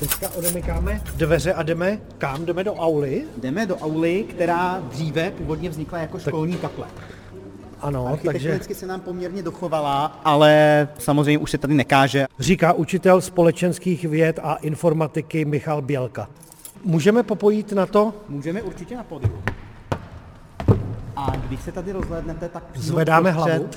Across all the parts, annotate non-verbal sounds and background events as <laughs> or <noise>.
Teďka odemykáme dveře a jdeme kam? Jdeme do auly? Jdeme do auly, která dříve původně vznikla jako školní kaple. Ano, takže se nám poměrně dochovala, ale samozřejmě už se tady nekáže. říká učitel společenských věd a informatiky Michal Bělka. Můžeme popojít na to? Můžeme určitě na pódium. A když se tady rozhlédnete, tak Zvedáme uprostřed- hlavu.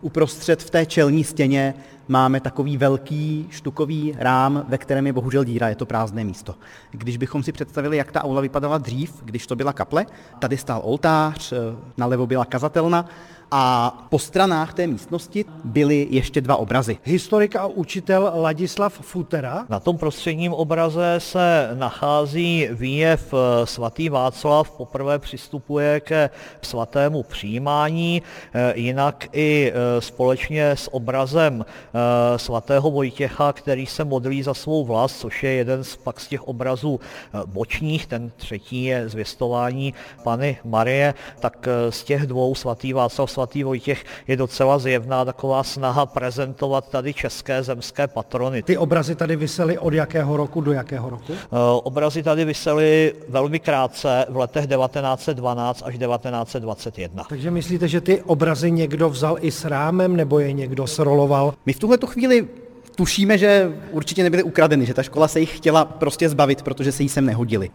Uprostřed v té čelní stěně máme takový velký štukový rám, ve kterém je bohužel díra, je to prázdné místo. Když bychom si představili, jak ta aula vypadala dřív, když to byla kaple, tady stál oltář, eh, nalevo byla kazatelna a po stranách té místnosti byly ještě dva obrazy. Historik a učitel Ladislav Futera. Na tom prostředním obraze se nachází výjev eh, svatý Václav, poprvé přistupuje ke svatému přijímání, eh, jinak i společně s obrazem svatého Vojtěcha, který se modlí za svou vlast, což je jeden z pak z těch obrazů eh, bočních, ten třetí je zvěstování Pany Marie, tak eh, z těch dvou svatý Václav, svatý Vojtěch je docela zjevná taková snaha prezentovat tady české zemské patrony. Ty obrazy tady visely od jakého roku do jakého roku? Eh, Obrazy tady visely velmi krátce v letech 1912 až 1921. Takže myslíte, že ty obrazy někdo vzal i s rámem, nebo je někdo sroloval? My v tuhle chvíli tušíme, že určitě nebyly ukradeny, že ta škola se jich chtěla prostě zbavit, protože se jí sem nehodili.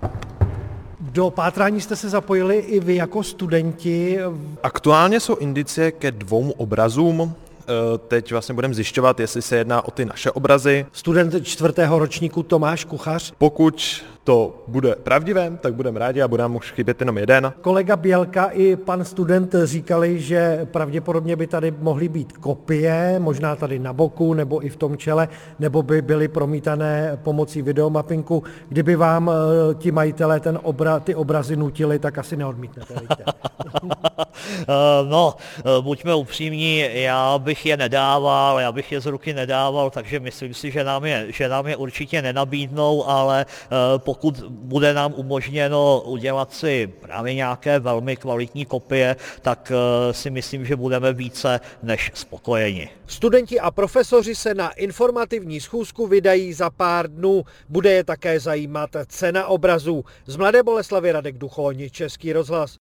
Do pátrání jste se zapojili i vy jako studenti. Aktuálně jsou indicie ke dvou obrazům. E, Teď vlastně budeme zjišťovat, jestli se jedná o ty naše obrazy. Student čtvrtého ročníku Tomáš Kuchař. Pokud to bude pravdivé, tak budeme rádi a bude nám už chybět jenom jeden. Kolega Bělka i pan student říkali, že pravděpodobně by tady mohly být kopie, možná tady na boku nebo i v tom čele, nebo by byly promítané pomocí videomappingu. Kdyby vám eh, ti majitelé ten obra, ty obrazy nutili, tak asi neodmítnete. <laughs> <laughs> Eh, No, eh, buďme upřímní, já bych je nedával, já bych je z ruky nedával, takže myslím si, že nám je, že nám je určitě nenabídnou, ale eh, pokud bude nám umožněno udělat si právě nějaké velmi kvalitní kopie, tak si myslím, že budeme více než spokojeni. Studenti a profesoři se na informativní schůzku vydají za pár dnů. Bude je také zajímat cena obrazů. Z Mladé Boleslavy Radek Duchoň, Český rozhlas.